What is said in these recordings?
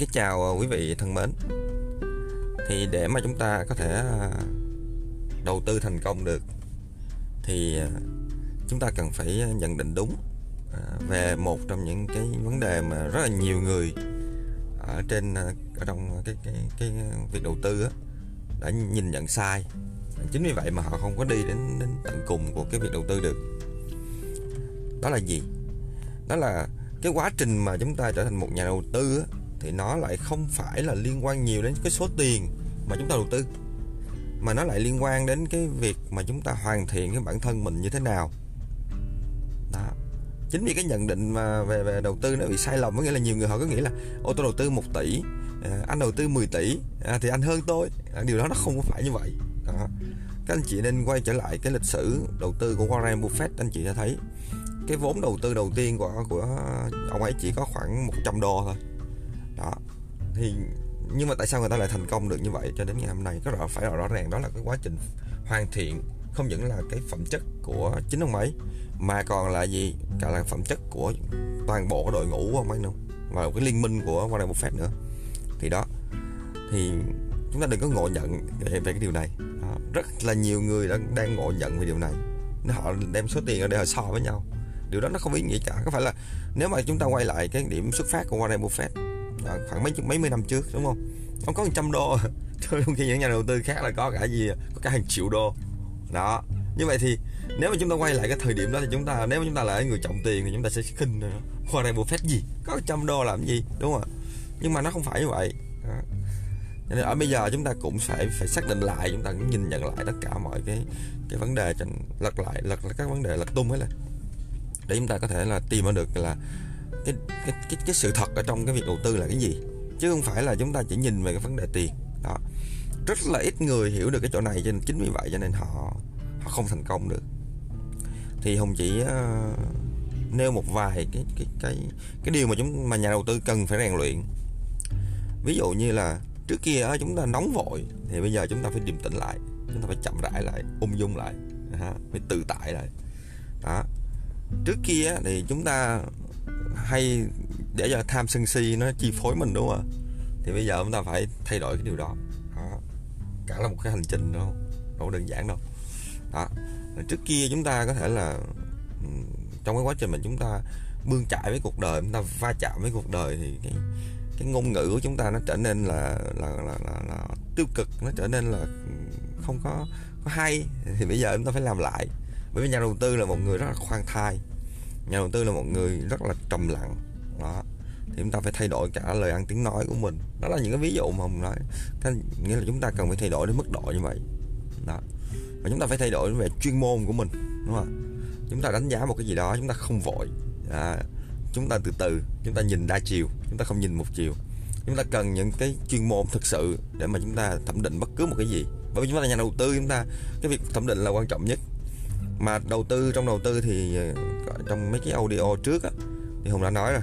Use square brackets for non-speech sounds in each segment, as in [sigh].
kính chào ờ, quý vị thân mến. Thì để mà chúng ta có thể ờ, đầu tư thành công được Thì ờ, chúng ta cần phải nhận định đúng về một trong những cái vấn đề mà rất là nhiều người ở trên ở trong cái cái cái việc đầu tư á đã nhìn nhận sai. Chính vì vậy mà họ không có đi đến đến tận cùng của cái việc đầu tư được. Đó là gì? Đó là cái quá trình mà chúng ta trở thành một nhà đầu tư á, thì nó lại không phải là liên quan nhiều đến cái số tiền mà chúng ta đầu tư, mà nó lại liên quan đến cái việc mà chúng ta hoàn thiện cái bản thân mình như thế nào. Đó. Chính vì cái nhận định mà về về đầu tư nó bị sai lầm, có nghĩa là nhiều người họ có nghĩ là, ô, tôi đầu tư 1 tỷ ờ, anh đầu tư 10 tỷ à, thì anh hơn tôi. À, điều đó nó không có phải như vậy. Đó. các anh chị nên quay trở lại cái lịch sử đầu tư của Warren Buffett, anh chị sẽ thấy cái vốn đầu tư đầu tiên của của ông ấy chỉ có khoảng 100 đô thôi đó. Thì nhưng mà tại sao người ta lại thành công được như vậy cho đến ngày hôm nay? Có rõ phải là rõ ràng đó là cái quá trình hoàn thiện không những là cái phẩm chất của chính ông ấy mà còn là gì? Cả là phẩm chất của toàn bộ cái đội ngũ của ông ấy nữa và cái liên minh của Warren Buffett nữa. Thì đó. Thì chúng ta đừng có ngộ nhận về, về cái điều này. Đó. rất là nhiều người đã đang ngộ nhận về điều này. Họ đem số tiền ra để họ so với nhau. Điều đó nó không ý nghĩa cả. Có phải là nếu mà chúng ta quay lại cái điểm xuất phát của Warren Buffett à, khoảng mấy mấy mươi năm trước đúng không? Không có 100 đô. [laughs] Trong khi những nhà đầu tư khác là có cả gì có cả hàng triệu đô. Đó. Như vậy thì nếu mà chúng ta quay lại cái thời điểm đó thì chúng ta nếu mà chúng ta là người trọng tiền thì chúng ta sẽ khinh Warren Buffett gì? Có trăm đô làm gì? Đúng không ạ? Nhưng mà nó không phải như vậy. Đó. nên ở bây giờ chúng ta cũng phải phải xác định lại chúng ta cũng nhìn nhận lại tất cả mọi cái cái vấn đề lật lại lật các vấn đề lật tung ấy là để chúng ta có thể là tìm ra được là cái cái cái, cái sự thật ở trong cái việc đầu tư là cái gì? Chứ không phải là chúng ta chỉ nhìn về cái vấn đề tiền. Đó. Rất là ít người hiểu được cái chỗ này cho nên chính vì vậy cho nên họ họ không thành công được. Thì hùng chỉ uh, nêu một vài cái cái cái cái điều mà chúng mà nhà đầu tư cần phải rèn luyện. Ví dụ như là trước kia chúng ta nóng vội thì bây giờ chúng ta phải điềm tĩnh lại chúng ta phải chậm rãi lại ung dung lại phải tự tại lại. Đó. Trước kia thì chúng ta hay để cho tham sân si nó chi phối mình đúng không thì bây giờ chúng ta phải thay đổi cái điều đó, đó. cả là một cái hành trình đâu đâu đơn giản đâu. Đó. Trước kia chúng ta có thể là trong cái quá trình mình chúng ta bươn trải với cuộc đời chúng ta va chạm với cuộc đời thì cái cái ngôn ngữ của chúng ta nó trở nên là là là, là, là tiêu cực nó trở nên là không có có hay. Thì bây giờ chúng ta phải làm lại. Bởi vì nhà đầu tư là một người rất là khoan thai nhà đầu tư là một người rất là trầm lặng. Đó. Thì chúng ta phải thay đổi cả lời ăn tiếng nói của mình. Đó là những cái ví dụ mà mình nói. Cái, nghĩa là chúng ta cần phải thay đổi đến mức độ như vậy. Đó. Và chúng ta phải thay đổi về chuyên môn của mình đúng không chúng ta đánh giá một cái gì đó chúng ta không vội. À, chúng ta từ từ chúng ta nhìn đa chiều chúng ta không nhìn một chiều. Chúng ta cần những cái chuyên môn thực sự để mà chúng ta thẩm định bất cứ một cái gì. Bởi vì chúng ta là nhà đầu tư chúng ta cái việc thẩm định là quan trọng nhất. Mà đầu tư trong đầu tư thì trong mấy cái audio trước á thì hùng đã nói rồi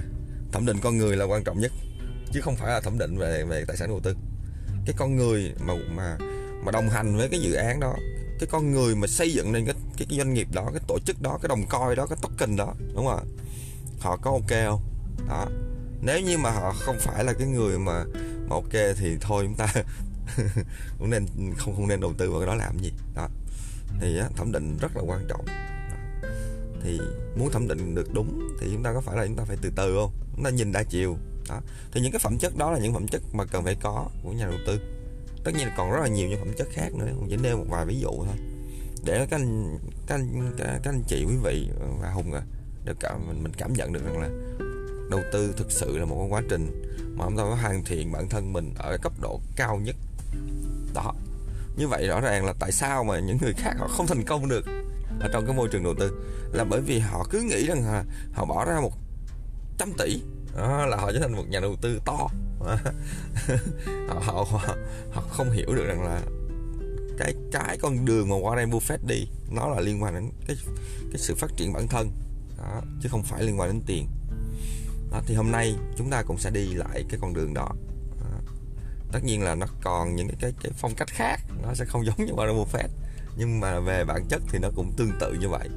thẩm định con người là quan trọng nhất chứ không phải là thẩm định về về tài sản đầu tư. Cái con người mà mà mà đồng hành với cái dự án đó cái con người mà xây dựng nên cái cái, cái doanh nghiệp đó cái tổ chức đó cái đồng coi đó cái token đó đúng không ạ? Họ có ok không? Đó. Nếu như mà họ không phải là cái người mà mà ok thì thôi chúng ta [laughs] cũng nên không không nên đầu tư vào cái đó làm gì. Đó. Thì á, thẩm định rất là quan trọng thì muốn thẩm định được đúng thì chúng ta có phải là chúng ta phải từ từ không? Chúng ta nhìn đa chiều. Đó. Thì những cái phẩm chất đó là những phẩm chất mà cần phải có của nhà đầu tư. Tất nhiên là còn rất là nhiều những phẩm chất khác nữa. Chỉ nêu một vài ví dụ thôi. Để các anh các anh các, anh chị quý vị và hùng à được cảm mình mình cảm nhận được rằng là đầu tư thực sự là một quá trình mà chúng ta phải hoàn thiện bản thân mình ở cấp độ cao nhất. Đó. Như vậy rõ ràng là tại sao mà những người khác họ không thành công được? Ở trong cái môi trường đầu tư là bởi vì họ cứ nghĩ rằng là họ bỏ ra một trăm tỷ đó là họ trở thành một nhà đầu tư to. [laughs] Họ, họ, họ họ không hiểu được rằng là cái cái con đường mà Warren Buffett đi nó là liên quan đến cái cái sự phát triển bản thân đó, chứ không phải liên quan đến tiền. Đó, thì hôm nay chúng ta cũng sẽ đi lại cái con đường đó. Tất nhiên là nó còn những cái cái, cái phong cách khác nó sẽ không giống như Warren Buffett nhưng mà về bản chất thì nó cũng tương tự như vậy.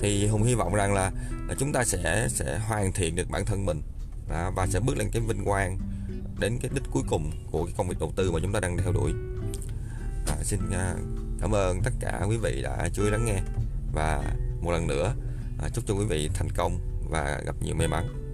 Thì hùng hy vọng rằng là là chúng ta sẽ sẽ hoàn thiện được bản thân mình đó, và sẽ bước lên cái vinh quang đến cái đích cuối cùng của cái công việc đầu tư mà chúng ta đang theo đuổi. À, xin à, cảm ơn tất cả quý vị đã chú ý lắng nghe. Và một lần nữa à, chúc cho quý vị thành công và gặp nhiều may mắn.